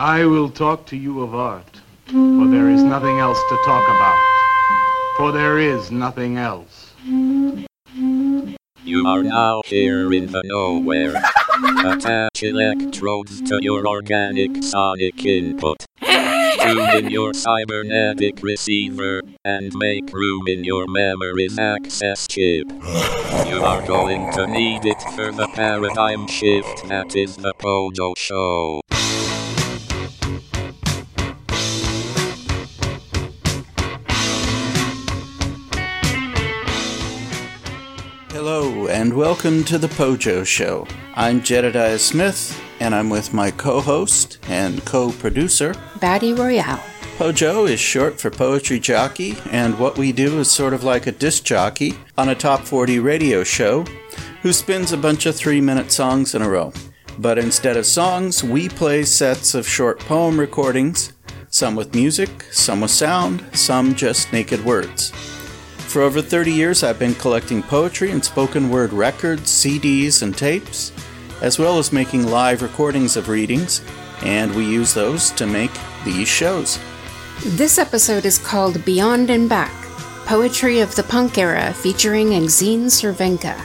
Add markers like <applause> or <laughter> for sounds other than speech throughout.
I will talk to you of art, for there is nothing else to talk about. For there is nothing else. You are now here in the nowhere. Attach electrodes to your organic sonic input. Tune in your cybernetic receiver and make room in your memory's access chip. You are going to need it for the paradigm shift that is the Pojo Show. And welcome to the Pojo Show. I'm Jedediah Smith, and I'm with my co host and co producer. Batty Royale. Pojo is short for Poetry Jockey, and what we do is sort of like a disc jockey on a top 40 radio show who spins a bunch of three minute songs in a row. But instead of songs, we play sets of short poem recordings, some with music, some with sound, some just naked words. For over 30 years, I've been collecting poetry and spoken word records, CDs, and tapes, as well as making live recordings of readings, and we use those to make these shows. This episode is called Beyond and Back Poetry of the Punk Era featuring Exene Cervenka.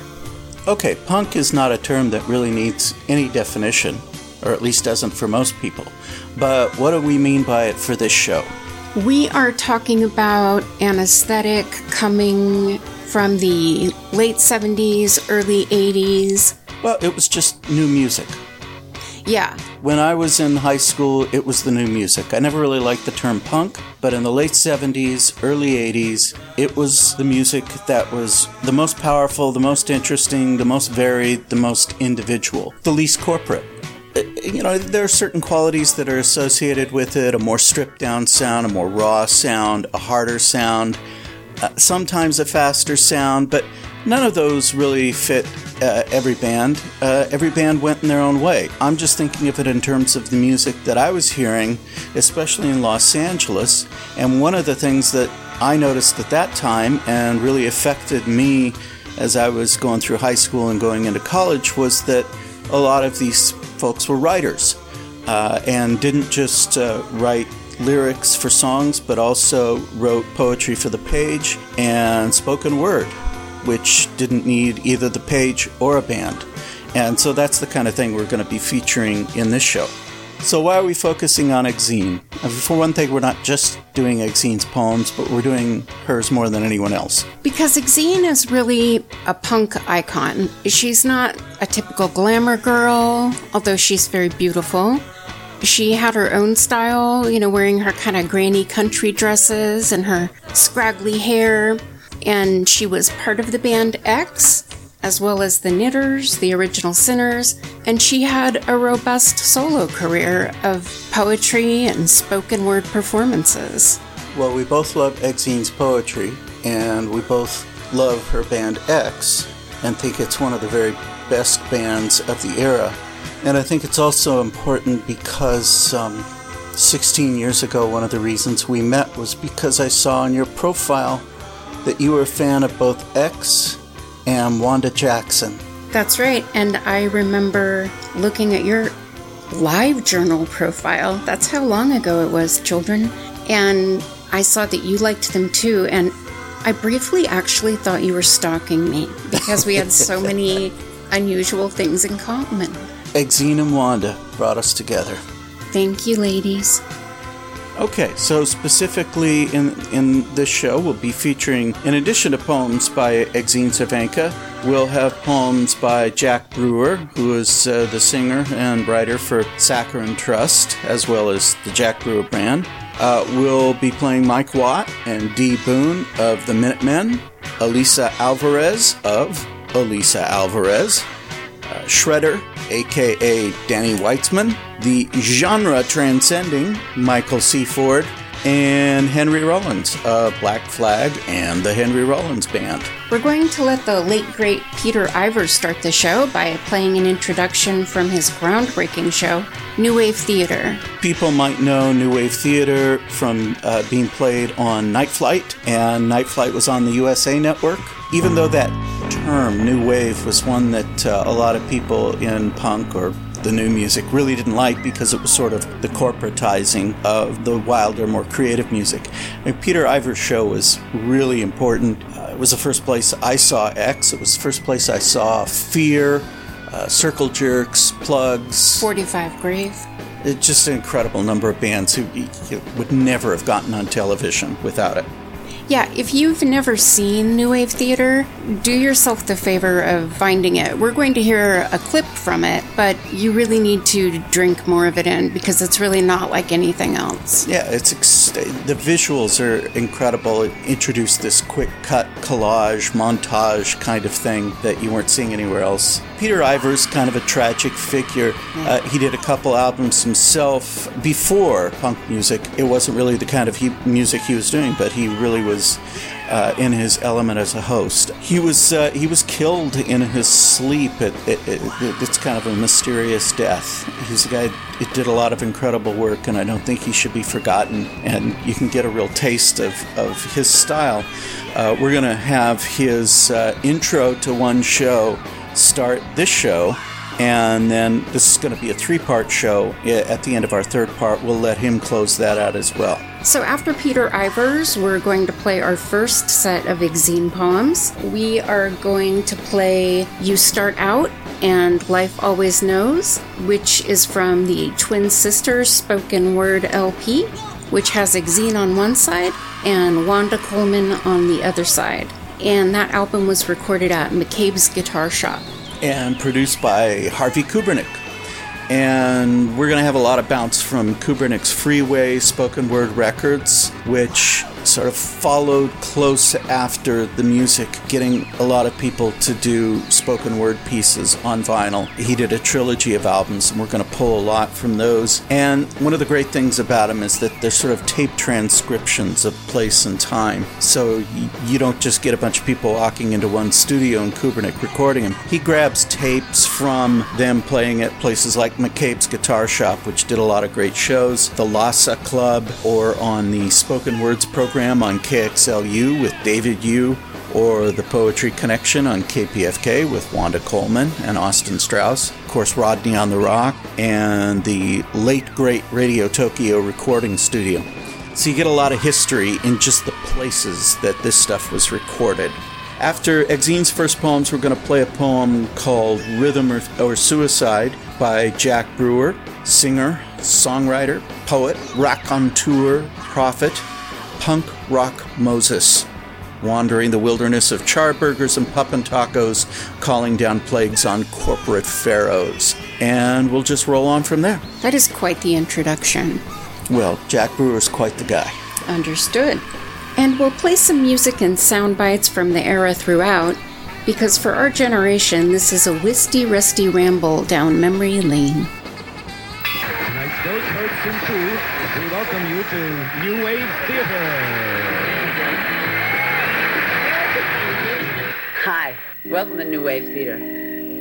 Okay, punk is not a term that really needs any definition, or at least doesn't for most people. But what do we mean by it for this show? We are talking about an aesthetic coming from the late 70s, early 80s. Well, it was just new music. Yeah, When I was in high school, it was the new music. I never really liked the term punk, but in the late 70s, early 80s, it was the music that was the most powerful, the most interesting, the most varied, the most individual, the least corporate. Uh, You know, there are certain qualities that are associated with it a more stripped down sound, a more raw sound, a harder sound, uh, sometimes a faster sound, but none of those really fit uh, every band. Uh, every band went in their own way. I'm just thinking of it in terms of the music that I was hearing, especially in Los Angeles. And one of the things that I noticed at that time and really affected me as I was going through high school and going into college was that a lot of these folks were writers uh, and didn't just uh, write lyrics for songs, but also wrote poetry for the page and spoken word, which didn't need either the page or a band. And so that's the kind of thing we're going to be featuring in this show. So why are we focusing on Exene? Uh, For one thing, we're not just doing Exene's poems, but we're doing hers more than anyone else. because Exene is really a punk icon. She's not a typical glamour girl, although she's very beautiful. She had her own style, you know, wearing her kind of granny country dresses and her scraggly hair. And she was part of the band X, as well as the Knitters, the Original Sinners, and she had a robust solo career of poetry and spoken word performances. Well, we both love Exene's poetry, and we both love her band X, and think it's one of the very best bands of the era. And I think it's also important because um, 16 years ago, one of the reasons we met was because I saw on your profile that you were a fan of both X and Wanda Jackson. That's right. And I remember looking at your live journal profile. That's how long ago it was, children. And I saw that you liked them too. And I briefly actually thought you were stalking me because we had so <laughs> many unusual things in common. Exene and Wanda brought us together. Thank you, ladies. Okay, so specifically in in this show, we'll be featuring, in addition to poems by Exene Cervenka, we'll have poems by Jack Brewer, who is uh, the singer and writer for Saccharine Trust, as well as the Jack Brewer brand. Uh, we'll be playing Mike Watt and D. Boon of the Minutemen, Elisa Alvarez of Elisa Alvarez, uh, Shredder, aka Danny Weitzman, the genre transcending Michael C. Ford, and Henry Rollins of Black Flag and the Henry Rollins Band. We're going to let the late great Peter Ivers start the show by playing an introduction from his groundbreaking show, New Wave Theater. People might know New Wave Theater from uh, being played on Night Flight, and Night Flight was on the USA Network. Even though that term, New Wave, was one that uh, a lot of people in punk or the new music really didn't like because it was sort of the corporatizing of the wilder, more creative music. Mean, Peter Iver's show was really important. Uh, it was the first place I saw X. It was the first place I saw Fear, uh, Circle Jerks, Plugz. 45 Grave. It's just an incredible number of bands who you would never have gotten on television without it. Yeah, if you've never seen New Wave Theater, do yourself the favor of finding it. We're going to hear a clip from it, but you really need to drink more of it in because it's really not like anything else. Yeah, it's ex- the visuals are incredible. It introduced this quick cut collage montage kind of thing that you weren't seeing anywhere else. Peter Iver's kind of a tragic figure. Uh, he did a couple albums himself before punk music. It wasn't really the kind of he- music he was doing, but he really was uh, in his element as a host. He was uh, he was killed in his sleep. It, it, it, it's kind of a mysterious death. He's a guy that did a lot of incredible work, and I don't think he should be forgotten. And you can get a real taste of, of his style. Uh, we're going to have his uh, intro to one show start this show. And then this is going to be a three part show. At the end of our third part, we'll let him close that out as well. So, after Peter Ivers, we're going to play our first set of Exene poems. We are going to play You Start Out and Life Always Knows, which is from the Twin Sisters spoken word LP, which has Exene on one side and Wanda Coleman on the other side. And that album was recorded at McCabe's Guitar Shop and produced by Harvey Kubernik. And we're going to have a lot of bounce from Kubernik's Freeway spoken word records, which sort of followed close after the music, getting a lot of people to do spoken word pieces on vinyl. He did a trilogy of albums, and we're going to pull a lot from those. And one of the great things about him is that they're sort of tape transcriptions of place and time. So you don't just get a bunch of people walking into one studio and Kubernik recording them. He grabs tapes from them playing at places like McCabe's Guitar Shop, which did a lot of great shows, the Lhasa Club, or on the Spoken Words program on KXLU with David Yu, or the Poetry Connection on KPFK with Wanda Coleman and Austin Straus. Of course, Rodney on the Rock, and the late great Radio Tokyo recording studio. So you get a lot of history in just the places that this stuff was recorded. After Exene's first poems, we're going to play a poem called Rhythm or, or Suicide by Jack Brewer, singer, songwriter, poet, raconteur, prophet, punk rock Moses, wandering the wilderness of charburgers and pup and tacos, calling down plagues on corporate pharaohs. And we'll just roll on from there. That is quite the introduction. Well, Jack Brewer's quite the guy. Understood. And we'll play some music and sound bites from the era throughout, because for our generation, this is a wisty, rusty ramble down memory lane. Tonight's Ghost Hurts in Two, we welcome you to New Wave Theater. Hi, welcome to New Wave Theater.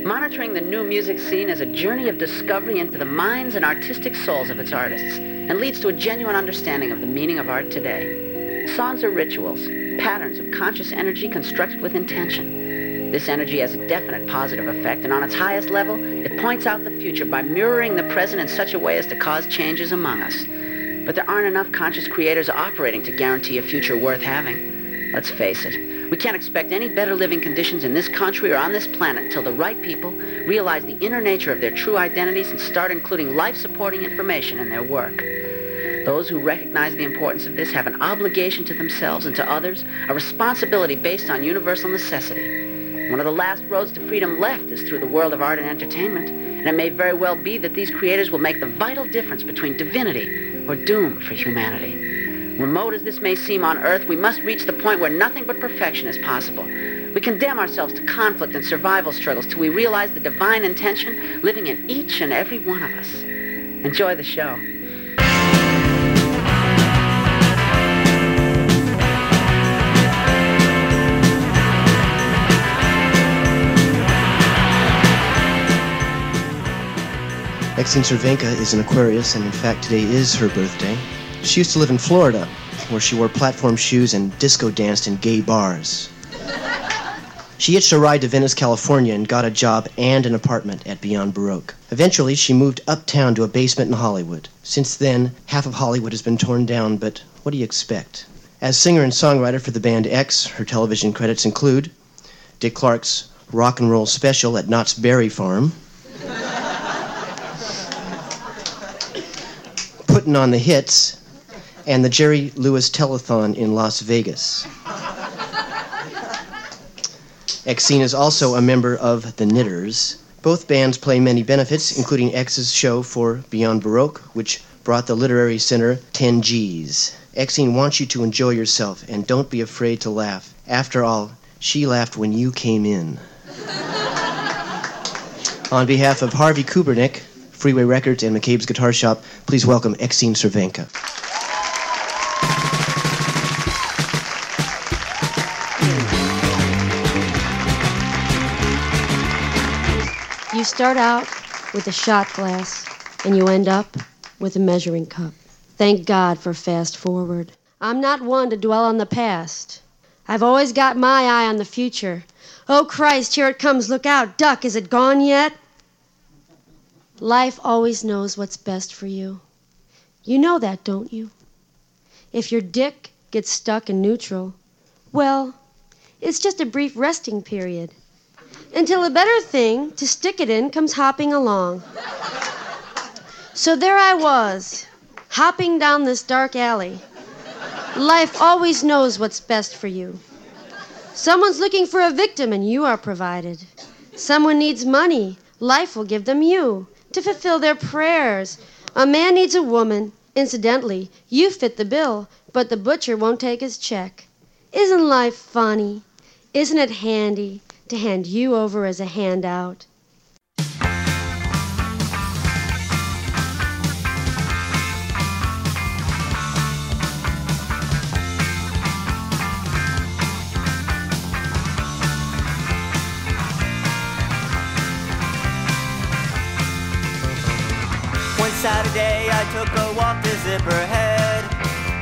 Monitoring the new music scene is a journey of discovery into the minds and artistic souls of its artists and leads to a genuine understanding of the meaning of art today. Songs are rituals, patterns of conscious energy constructed with intention. This energy has a definite positive effect, and on its highest level, it points out the future by mirroring the present in such a way as to cause changes among us. But there aren't enough conscious creators operating to guarantee a future worth having. Let's face it, we can't expect any better living conditions in this country or on this planet until the right people realize the inner nature of their true identities and start including life-supporting information in their work. Those who recognize the importance of this have an obligation to themselves and to others, a responsibility based on universal necessity. One of the last roads to freedom left is through the world of art and entertainment, and it may very well be that these creators will make the vital difference between divinity or doom for humanity. Remote as this may seem on Earth, we must reach the point where nothing but perfection is possible. We condemn ourselves to conflict and survival struggles till we realize the divine intention living in each and every one of us. Enjoy the show. Exene Cervenka is an Aquarius, and in fact, today is her birthday. She used to live in Florida, where she wore platform shoes and disco danced in gay bars. She hitched a ride to Venice, California, and got a job and an apartment at Beyond Baroque. Eventually, she moved uptown to a basement in Hollywood. Since then, half of Hollywood has been torn down, but what do you expect? As singer and songwriter for the band X, her television credits include Dick Clark's Rock and Roll Special at Knott's Berry Farm, Putting on the Hits, and the Jerry Lewis Telethon in Las Vegas. Exene is also a member of The Knitters. Both bands play many benefits, including X's show for Beyond Baroque, which brought the Literary Center 10 G's. Exene wants you to enjoy yourself and don't be afraid to laugh. After all, she laughed when you came in. On behalf of Harvey Kubernik, Freeway Records, and McCabe's Guitar Shop, please welcome Exene Cervenka. You start out with a shot glass and you end up with a measuring cup. Thank God for fast forward. I'm not one to dwell on the past. I've always got my eye on the future. Oh Christ, here it comes. Look out. Duck, is it gone yet? Life always knows what's best for you. You know that, don't you? If your dick gets stuck in neutral, well, it's just a brief resting period until a better thing to stick it in comes hopping along. So there I was, hopping down this dark alley. Life always knows what's best for you. Someone's looking for a victim, and you are provided. Someone needs money. Life will give them you to fulfill their prayers. A man needs a woman. Incidentally, you fit the bill, but the butcher won't take his check. Isn't life funny? Isn't it handy to hand you over as a handout? I took a walk to Zipperhead.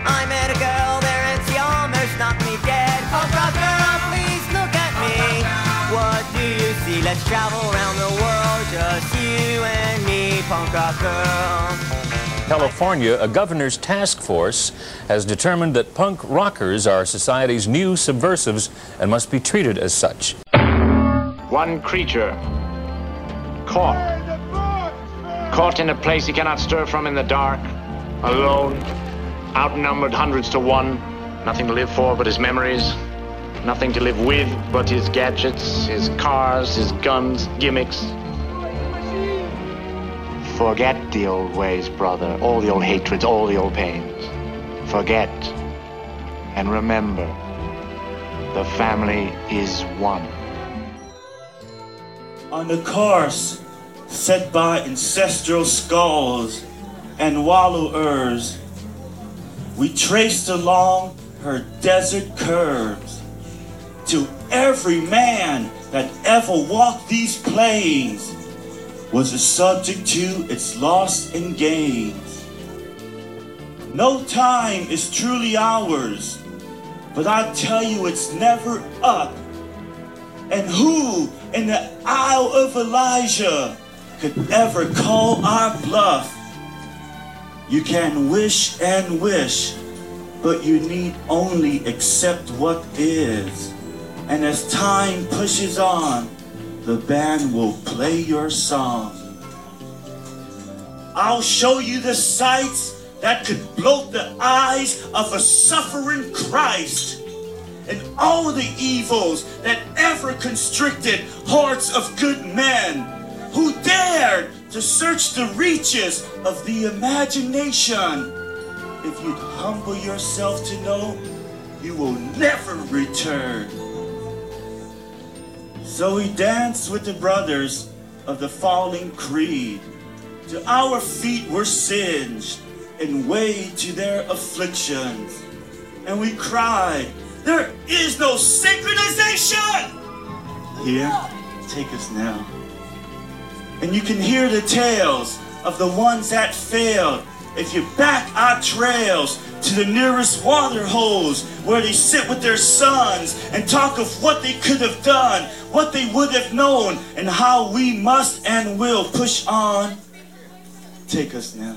I met a girl there and she almost knocked me dead. Punk rock girl, please look at me. What do you see? Let's travel around the world, just you and me, punk rock girl. California, a governor's task force has determined that punk rockers are society's new subversives and must be treated as such. One creature caught. Caught in a place he cannot stir from in the dark, alone, outnumbered hundreds to one, nothing to live for but his memories, nothing to live with but his gadgets, his cars, his guns, gimmicks. Forget the old ways, brother, all the old hatreds, all the old pains. Forget and remember the family is one. on the course set by ancestral skulls and wallowers. We traced along her desert curves to every man that ever walked these plains was a subject to its loss and gains. No time is truly ours, but I tell you it's never up. And who in the Isle of Elijah could ever call our bluff? You can wish and wish, but you need only accept what is. And as time pushes on, the band will play your song. I'll show you the sights that could bloat the eyes of a suffering Christ and all the evils that ever constricted hearts of good men who dared to search the reaches of the imagination. If you'd humble yourself to know, you will never return. So we danced with the brothers of the falling creed. To our feet were singed and weighed to their afflictions. And we cried, There is no synchronization! Here, take us now. And you can hear the tales of the ones that failed if you back our trails to the nearest water holes where they sit with their sons and talk of what they could have done, what they would have known, and how we must and will push on. Take us now.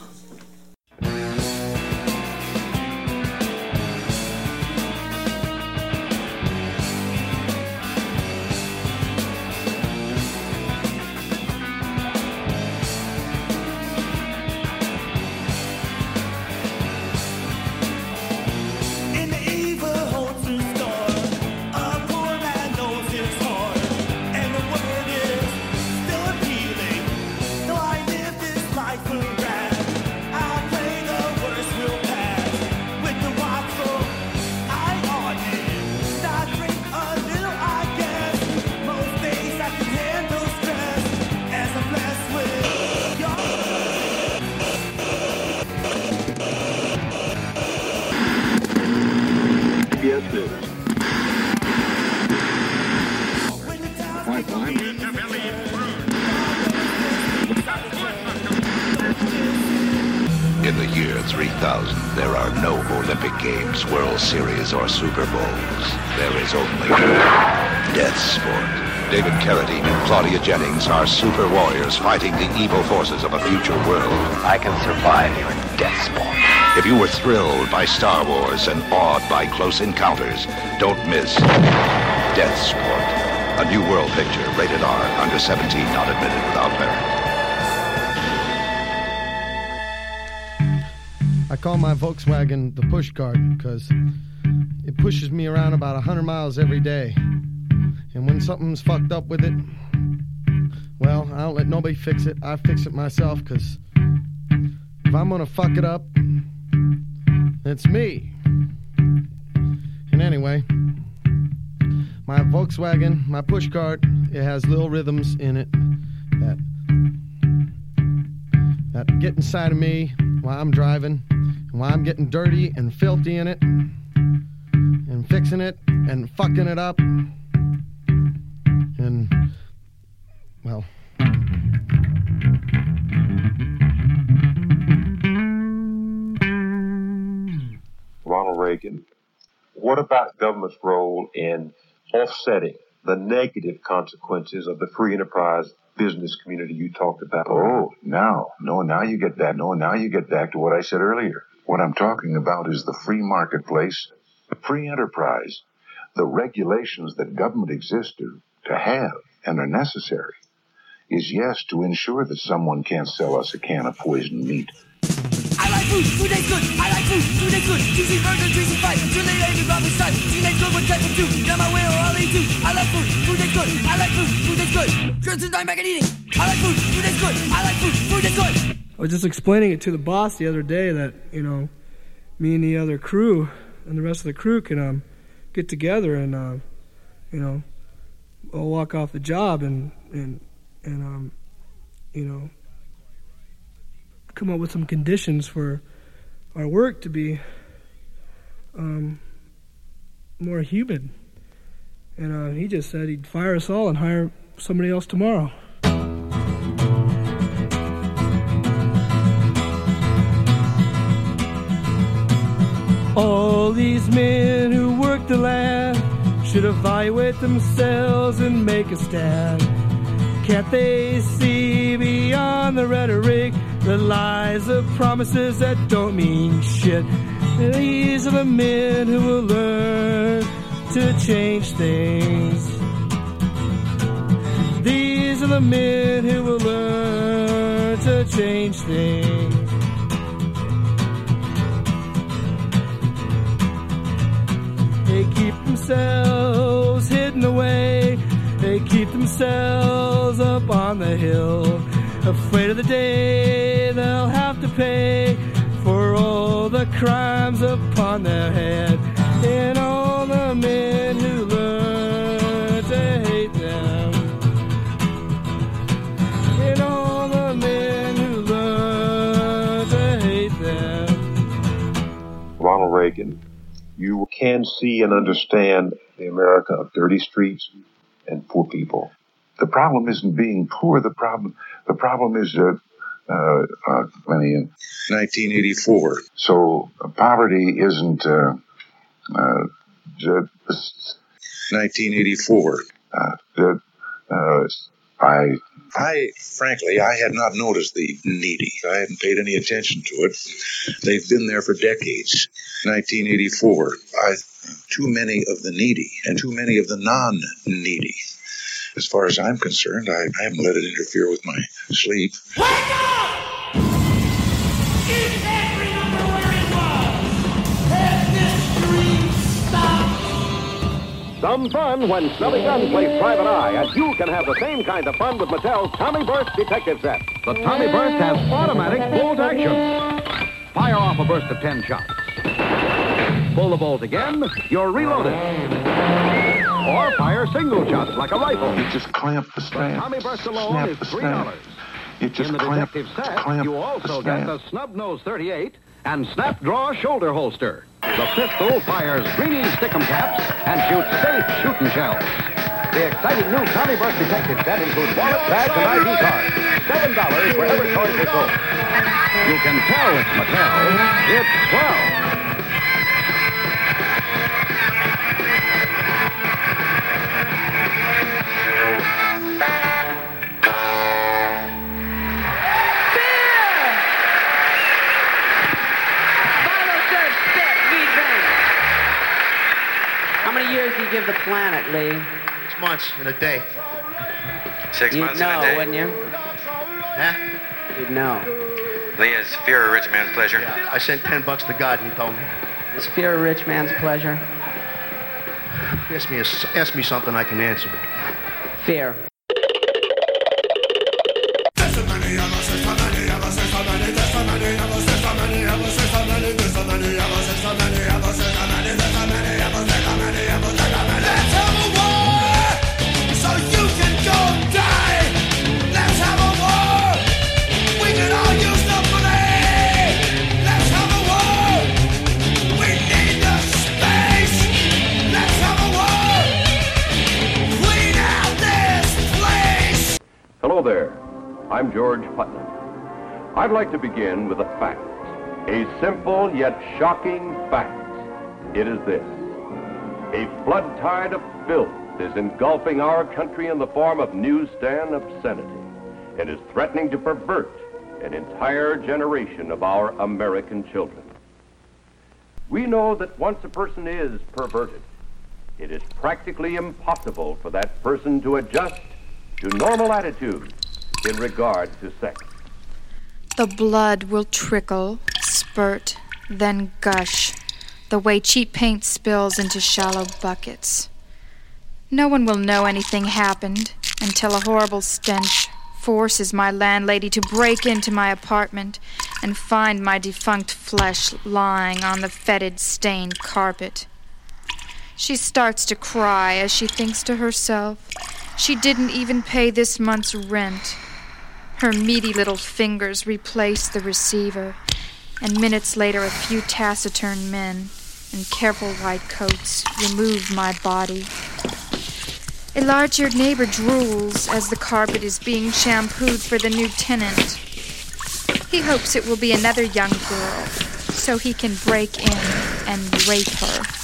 CBS News. In the year 3000, there are no Olympic Games, World Series, or Super Bowls. There is only death sport. David Carradine and Claudia Jennings are super warriors fighting the evil forces of a future world. I can survive your death sport. If you were thrilled by Star Wars and awed by close encounters, don't miss Death Sport. A new world picture, rated R, under 17, not admitted without parent. I call my Volkswagen the push cart because it pushes me around about 100 miles every day. And when something's fucked up with it, well, I don't let nobody fix it. I fix it myself because if I'm gonna fuck it up, it's me. And anyway, my Volkswagen, my push cart, it has little rhythms in it that that get inside of me while I'm driving, and while I'm getting dirty and filthy in it, and fixing it and fucking it up, Reagan. What about government's role in offsetting the negative consequences of the free enterprise business community you talked about? Oh, now, no, now you get back, no, now you get back to what I said earlier. What I'm talking about is the free marketplace, free enterprise, the regulations that government exists to, to have and are necessary is yes to ensure that someone can't sell us a can of poisoned meat. Like food, food tastes good. I like food, food tastes good. Juicy burger, juicy fight. Too late, Amy Roberts type. Teenage girl with type of two. Got my way or I'll eat too. I like food, food tastes good. I like food, food tastes good. Chris and back and eating. I like food, food tastes good. I like food, food tastes good. I was just explaining it to the boss the other day that you know, me and the other crew and the rest of the crew can um, get together and uh, you know, all walk off the job and and and um, you know, come up with some conditions for our work to be um, more human. And uh, he just said he'd fire us all and hire somebody else tomorrow. All these men who work the land should evaluate themselves and make a stand. Can't they see beyond the rhetoric, the lies of promises that don't mean shit? These are the men who will learn to change things. These are the men who will learn to change things. They keep themselves hidden away. They keep themselves up on the hill. Afraid of the day they'll have to pay for all the crimes upon their head. And all the men who learn to hate them. Ronald Reagan, you can see and understand the America of dirty streets and poor people. The problem isn't being poor. The problem, the problem is that uh, uh, 1984. So uh, poverty isn't uh, uh, just 1984. Uh, uh, I, I, frankly, I had not noticed the needy. I hadn't paid any attention to it. They've been there for decades. 1984. I, too many of the needy and too many of the non-needy. As far as I'm concerned, I, I haven't let it interfere with my sleep. Wake up! Some fun when Smelly Gun plays Private Eye, and you can have the same kind of fun with Mattel's Tommy Burst Detective Set. The Tommy Burst has automatic bolt action. Fire off a burst of 10 shots. Pull the bolt again, you're reloaded. Or fire single shots like a rifle. You just clamp the snap. Tommy Burst alone snap is the $3. You just In the clamp, detective set, clamp you also snap. get the Snub Nose 38 and Snap Draw Shoulder Holster. The pistol fires greeny stickum caps and shoots safe shooting shells. The exciting new Tommy Burst Detective Set includes wallet, badge, and ID card. Seven dollars wherever toys are sold. You can tell it's Mattel. It's swell. Months in a day. Six You'd months know, in a day. wouldn't you? Huh? You'd know. Lee is fear of rich man's pleasure. I sent ten bucks to God and he told me. Is fear a rich man's pleasure? Ask me, a, ask me something I can answer. Fear. I'd like to begin with a fact. A simple yet shocking fact. It is this. A flood tide of filth is engulfing our country in the form of newsstand obscenity and is threatening to pervert an entire generation of our American children. We know that once a person is perverted, it is practically impossible for that person to adjust to normal attitudes in regard to sex. The blood will trickle, spurt, then gush, the way cheap paint spills into shallow buckets. No one will know anything happened until a horrible stench forces my landlady to break into my apartment and find my defunct flesh lying on the fetid, stained carpet. She starts to cry as she thinks to herself, she didn't even pay this month's rent. Her meaty little fingers replace the receiver, and minutes later, a few taciturn men in careful white coats remove my body. A large eared neighbor drools as the carpet is being shampooed for the new tenant. He hopes it will be another young girl, so he can break in and rape her.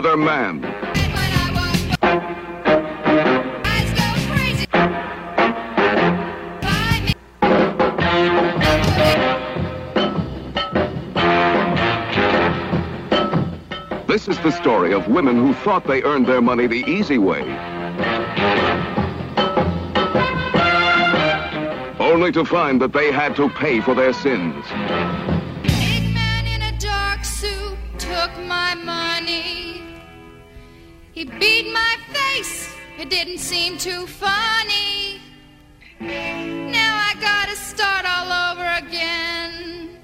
Another man. This is the story of women who thought they earned their money the easy way. only to find that they had to pay for their sins. It didn't seem too funny. Now I gotta start all over again.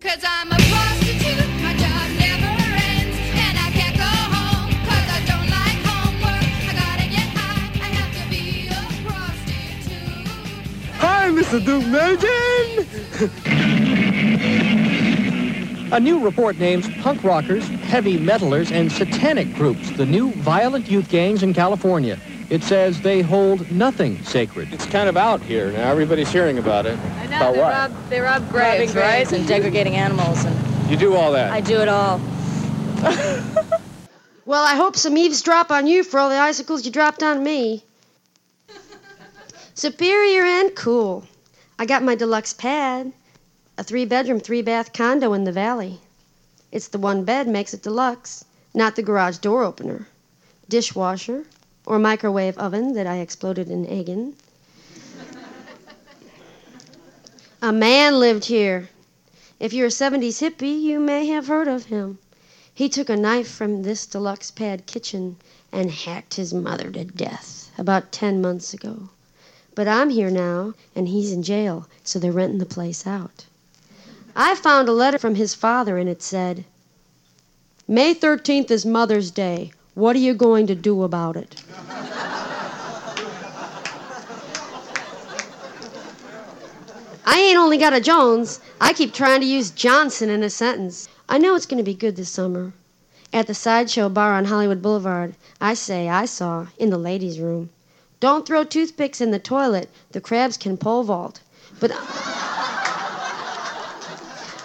Cause I'm a prostitute. My job never ends. And I can't go home. Cause I don't like homework. I gotta get high. I have to be a prostitute. Hi, Mr. Duke Nugent! <laughs> A new report names punk rockers, heavy metalers, and satanic groups the new violent youth gangs in California. It says they hold nothing sacred. It's kind of out here now. Everybody's hearing about it. I know, they rob, they rob graves, right? And degrading animals. And You do all that. I do it all. <laughs> Well, I hope some eavesdrop on you for all the icicles you dropped on me. Superior and cool. I got my deluxe pad. A three bedroom, three bath condo in the valley. It's the one bed makes it deluxe, not the garage door opener. Dishwasher or microwave oven that I exploded an egg in. A man lived here. If you're a 70s hippie, you may have heard of him. He took a knife from this deluxe pad kitchen and hacked his mother to death about 10 months ago. But I'm here now, and he's in jail, so they're renting the place out. I found a letter from his father, and it said, May 13th is Mother's Day. What are you going to do about it? I ain't only got a Jones. I keep trying to use Johnson in a sentence. I know it's going to be good this summer. At the Sideshow Bar on Hollywood Boulevard, I say I saw, in the ladies' room, don't throw toothpicks in the toilet. The crabs can pole vault. But,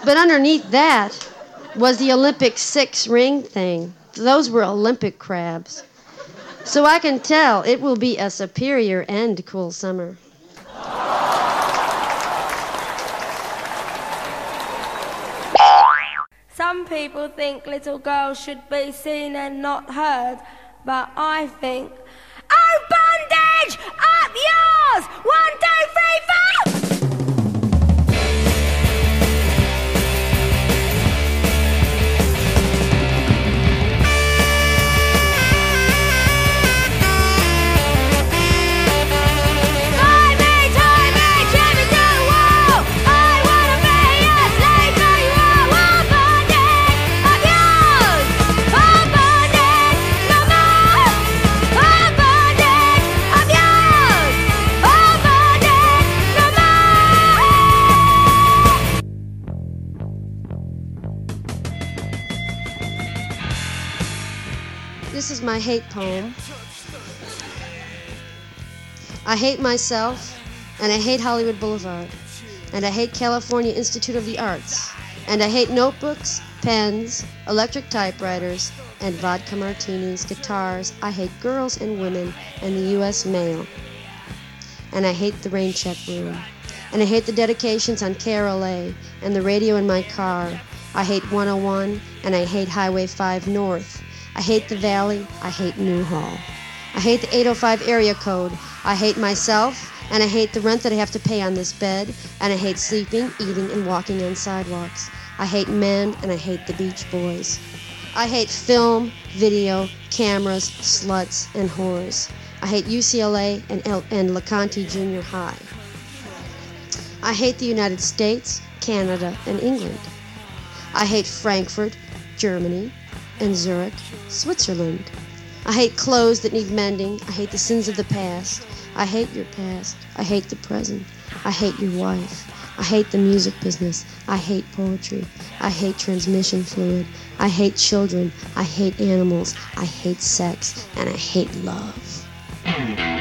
but underneath that was the Olympic six ring thing. Those were Olympic crabs. So I can tell it will be a superior and cool summer. Some people think little girls should be seen and not heard, but I think. Oh, bondage! Up yours! One, two, three, four! My hate poem. I hate myself, and I hate Hollywood Boulevard, and I hate California Institute of the Arts, and I hate notebooks, pens, electric typewriters, and vodka martinis, guitars. I hate girls and women and the U.S. mail. And I hate the rain check room. And I hate the dedications on KRLA and the radio in my car. I hate 101 and I hate Highway 5 North. I hate the Valley. I hate Newhall. I hate the 805 area code. I hate myself and I hate the rent that I have to pay on this bed. And I hate sleeping, eating, and walking on sidewalks. I hate men and I hate the Beach Boys. I hate film, video, cameras, sluts, and whores. I hate UCLA and, El- and LeConte Junior High. I hate the United States, Canada, and England. I hate Frankfurt, Germany, and Zurich, Switzerland. I hate clothes that need mending. I hate the sins of the past. I hate your past. I hate the present. I hate your wife. I hate the music business. I hate poetry. I hate transmission fluid. I hate children. I hate animals. I hate sex. And I hate love.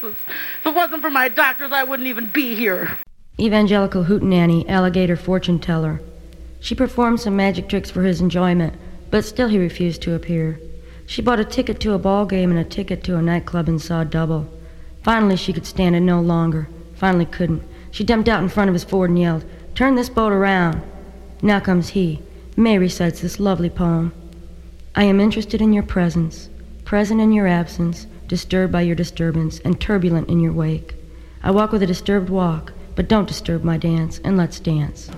Sunglasses. If it wasn't for my doctors, I wouldn't even be here. Evangelical hootenanny, alligator fortune teller. She performed some magic tricks for his enjoyment, but still he refused to appear. She bought a ticket to a ball game and a ticket to a nightclub and saw double. Finally, she could stand it no longer. Finally, couldn't. She jumped out in front of his Ford and yelled, Turn this boat around. Now comes he. May recites this lovely poem. I am interested in your presence, present in your absence, disturbed by your disturbance, and turbulent in your wake. I walk with a disturbed walk, but don't disturb my dance, and let's dance. A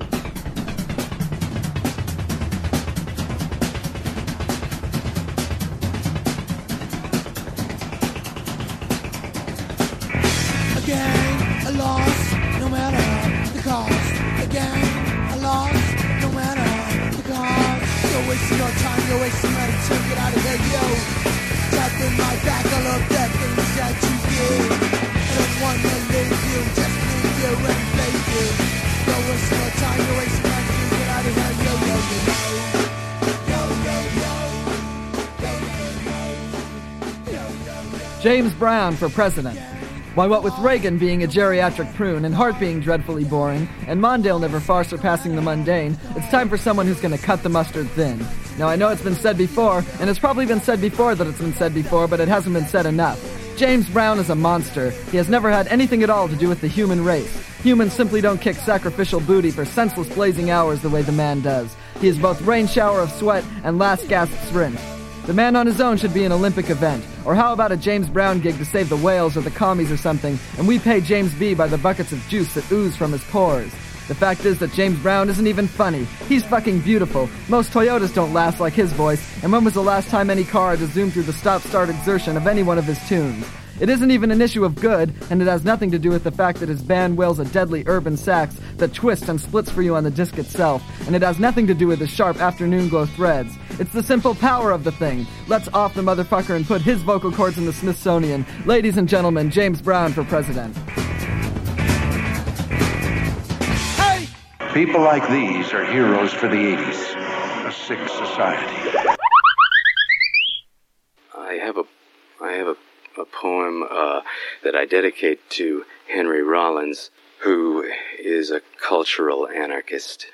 gang, a no matter the cost. A gang, a no matter the cost. You're wasting your time, you're wasting money to get out of here, yo. My back, all of the things that you. I don't wanna leave you, just leave you and you. Your time, wasting money to get out of here. Yo, yo, yo. James Brown for president. Why, what with Reagan being a geriatric prune and Hart being dreadfully boring, and Mondale never far surpassing the mundane, it's time for someone who's to cut the mustard thin. Now, I know it's been said before, and it's probably been said before that it's been said before, but it hasn't been said enough. James Brown is a monster. He has never had anything at all to do with the human race. Humans simply don't kick sacrificial booty for senseless blazing hours the way the man does. He is both rain shower of sweat and last gasp sprint. The man on his own should be an Olympic event. Or how about a James Brown gig to save the whales or the commies or something, and we pay James B by the buckets of juice that ooze from his pores. The fact is that James Brown isn't even funny. He's fucking beautiful. Most Toyotas don't last like his voice, and when was the last time any car had to zoom through the stop-start exertion of any one of his tunes? It isn't even an issue of good, and it has nothing to do with the fact that his band wails a deadly urban sax that twists and splits for you on the disc itself, and it has nothing to do with his sharp afternoon glow threads. It's the simple power of the thing. Let's off the motherfucker and put his vocal cords in the Smithsonian. Ladies and gentlemen, James Brown for president. Hey! People like these are heroes for the 80s. A sick society. I have a, I have a, a poem uh, that I dedicate to Henry Rollins, who is a cultural anarchist,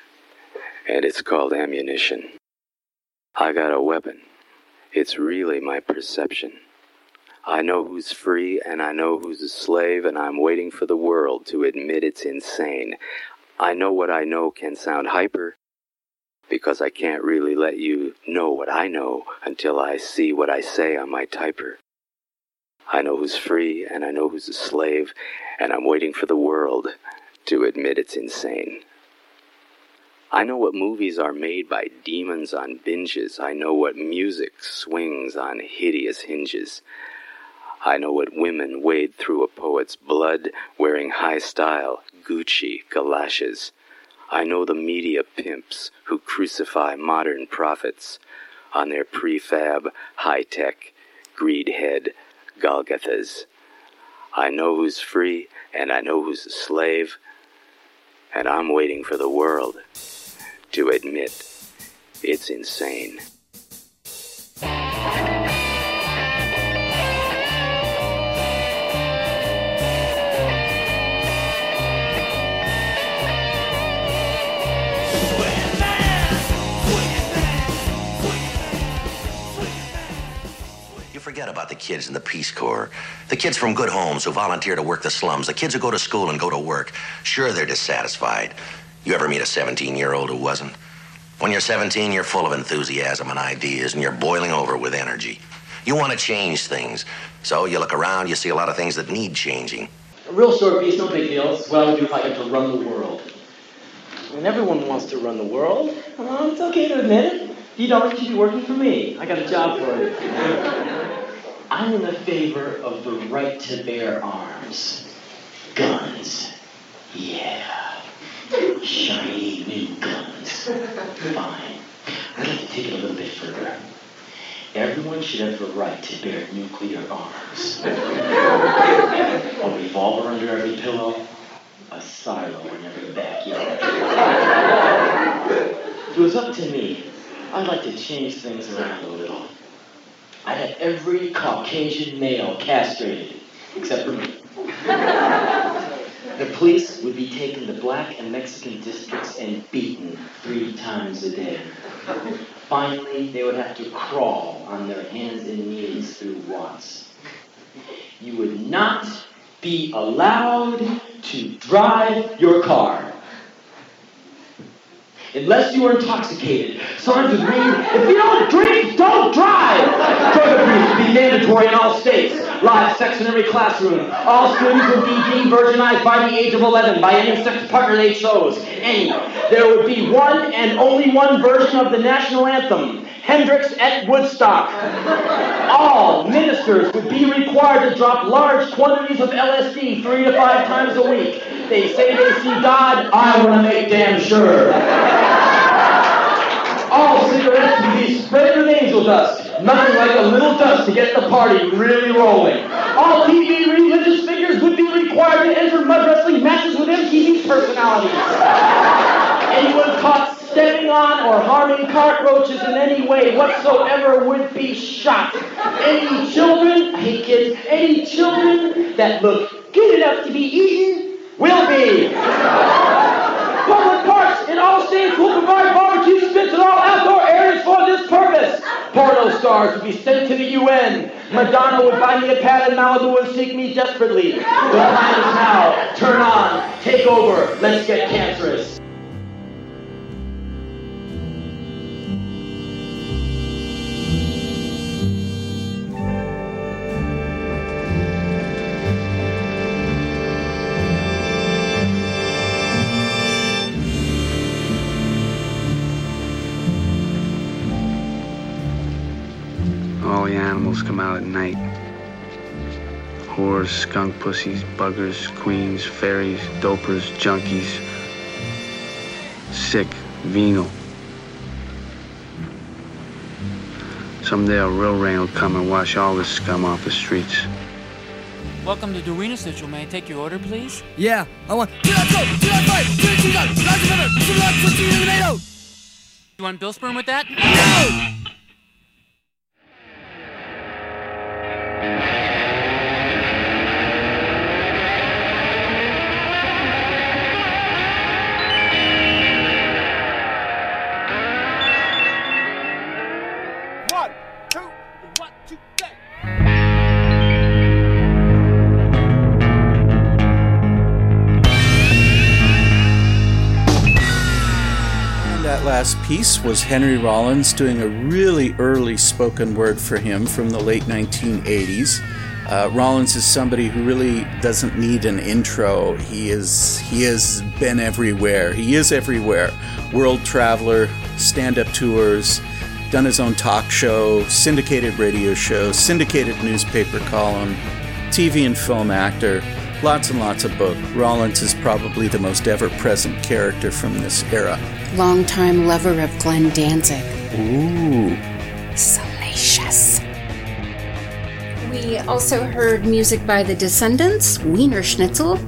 and it's called Ammunition. I got a weapon. It's really my perception. I know who's free and I know who's a slave, and I'm waiting for the world to admit it's insane. I know what I know can sound hyper because I can't really let you know what I know until I see what I say on my typer. I know who's free and I know who's a slave, and I'm waiting for the world to admit it's insane. I know what movies are made by demons on binges. I know what music swings on hideous hinges. I know what women wade through a poet's blood wearing high style Gucci galoshes. I know the media pimps who crucify modern prophets on their prefab, high tech, greed head Golgothas. I know who's free and I know who's a slave, and I'm waiting for the world to admit it's insane. Forget about the kids in the Peace Corps. The kids from good homes who volunteer to work the slums. The kids who go to school and go to work. Sure, they're dissatisfied. You ever meet a 17 year old who wasn't? When you're 17, you're full of enthusiasm and ideas, and you're boiling over with energy. You want to change things. So you look around, you see a lot of things that need changing. A real short piece, no big deal. It's what I would do if I to run the world. And everyone wants to run the world. Well, it's okay to admit it. You don't, you should be working for me. I got a job for you. I'm in the favor of the right to bear arms. Guns. Yeah. Shiny new guns. Fine. I'd like to take it a little bit further. Everyone should have the right to bear nuclear arms. A revolver under every pillow, a silo in every backyard. If it was up to me, I'd like to change things around a little. I'd have every Caucasian male castrated. except for me. <laughs> The police would be taking the black and Mexican districts and beaten three times a day. Finally, they would have to crawl on their hands and knees through Watts. You would not be allowed to drive your car. Unless you are intoxicated. Signs would read, if you don't drink, don't drive! Drug abuse would be mandatory in all states. Live sex in every classroom. All students would be virginized by the age of 11 by any sex partner they chose. Any. There would be one and only one version of the national anthem. Hendrix at Woodstock. All ministers would be required to drop large quantities of LSD three to five times a week. They say they see God. I want to make damn sure. Dust. Nothing like a little dust to get the party really rolling. All TV religious figures would be required to enter mud wrestling matches with MTV personalities. Anyone caught stepping on or harming cockroaches in any way whatsoever would be shot. Any children, I hate kids, any children that look good enough to be eaten will be. Public parks in all states will provide barbecue spits in all outdoor areas for this purpose. Porno stars would be sent to the UN. Madonna would buy me a pad in Malibu and seek me desperately. The time is now. Turn on. Take over. Let's get cancerous. The come out at night. Whores, skunk pussies, buggers, queens, fairies, dopers, junkies. Sick, venal. Someday a real rain will come and wash all this scum off the streets. Welcome to Dorina Central. May I take your order, please? Yeah, I want. Do You want Bill Sperm with that? One, last piece was Henry Rollins doing a really early spoken word for him from the late 1980s. Uh, Rollins is somebody who really doesn't need an intro. He is he has been everywhere. He is everywhere. World traveler, stand-up tours, done his own talk show, syndicated radio show, syndicated newspaper column, TV and film actor, lots and lots of books. Rollins is probably the most ever-present character from this era. Longtime lover of Glenn Danzig. Ooh. Salacious. We also heard music by the Descendents, Wiener Schnitzel,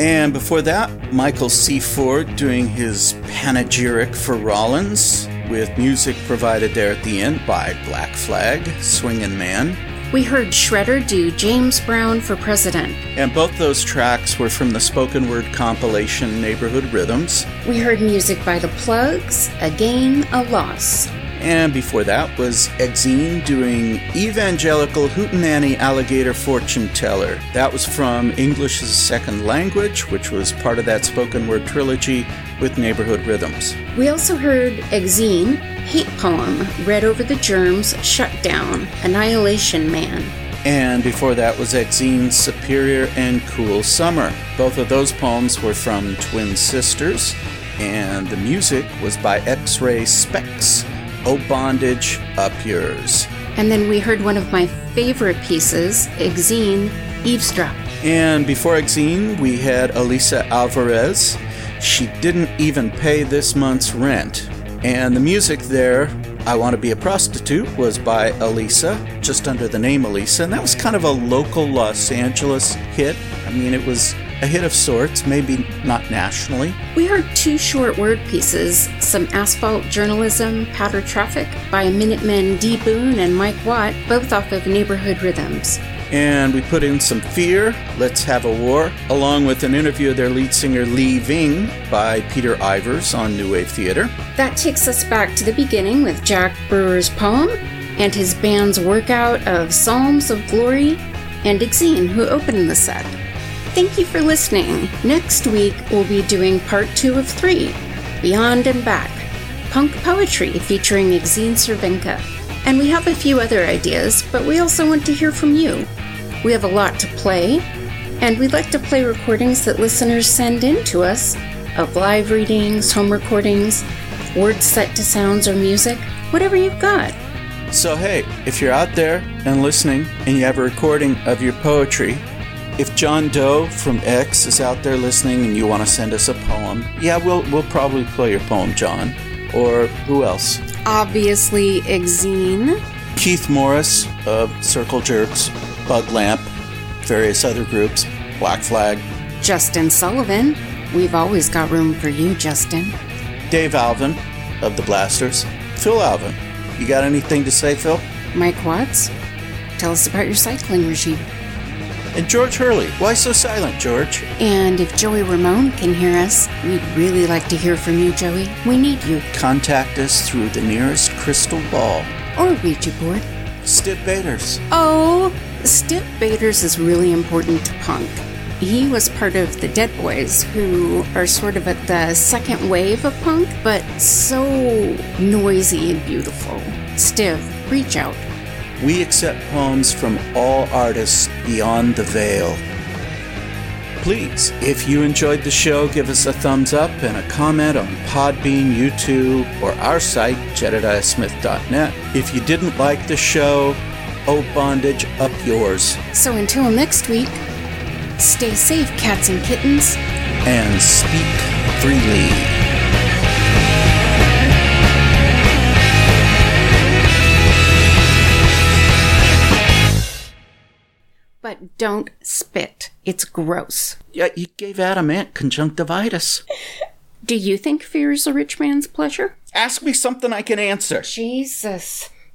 And before that, Michael C. Ford doing his panegyric for Rollins, with music provided there at the end by Black Flag, Swingin' Man. We heard Shredder do James Brown for President. And both those tracks were from the spoken word compilation Neighborhood Rhythms. We heard music by the Plugz, A Gain, A Loss. And before that was Exene doing Evangelical Hootenanny Alligator Fortune Teller. That was from English as a Second Language, which was part of that spoken word trilogy with Neighborhood Rhythms. We also heard Exene, Hate Poem, Read Over the Germs, Shutdown, Annihilation Man. And before that was Exene's Superior and Cool Summer. Both of those poems were from Twin Sisters, and the music was by X-Ray Spex. Oh Bondage, Up Yours. And then we heard one of my favorite pieces, Exene, Eavesdrop. And before Exene, we had Elisa Alvarez. She didn't even pay this month's rent. And the music there, I Want to Be a Prostitute, was by Elisa, just under the name Elisa. And that was kind of a local Los Angeles hit. I mean, it was a hit of sorts, maybe not nationally. We heard two short word pieces, some asphalt journalism, powder traffic, by Minutemen D. Boon and Mike Watt, both off of Neighborhood Rhythms. And we put in some Fear, Let's Have a War, along with an interview of their lead singer Lee Ving by Peter Ivers on New Wave Theater. That takes us back to the beginning with Jack Brewer's poem and his band's workout of Psalms of Glory and Exene, who opened the set. Thank you for listening. Next week, we'll be doing part two of three Beyond and Back Punk Poetry featuring Exene Cervenka. And we have a few other ideas, but we also want to hear from you. We have a lot to play, and we'd like to play recordings that listeners send in to us of live readings, home recordings, words set to sounds or music, whatever you've got. So, hey, if you're out there and listening and you have a recording of your poetry, if John Doe from X is out there listening and you want to send us a poem, yeah, we'll, we'll probably play your poem, John. Or who else? Obviously, Exene. Keith Morris of Circle Jerks, Bug Lamp, various other groups, Black Flag, Justin Sullivan. We've always got room for you, Justin. Dave Alvin of the Blasters, Phil Alvin. You got anything to say, Phil? Mike Watts. Tell us about your cycling regime. And George Hurley. Why so silent, George? And if Joey Ramone can hear us, we'd really like to hear from you, Joey. We need you. Contact us through the nearest crystal ball. Or Ouija board. Stiv Bators. Oh, Stiv Bators is really important to punk. He was part of the Dead Boys, who are sort of at the second wave of punk, but so noisy and beautiful. Stiv, reach out. We accept poems from all artists beyond the veil. Please, if you enjoyed the show, give us a thumbs up and a comment on Podbean, YouTube, or our site, jedediahsmith.net. If you didn't like the show, oh bondage, up yours. So until next week, stay safe, cats and kittens. And speak freely. But don't spit. It's gross. Yeah, you gave Adam Ant conjunctivitis. Do you think fear is a rich man's pleasure? Ask me something I can answer. Jesus.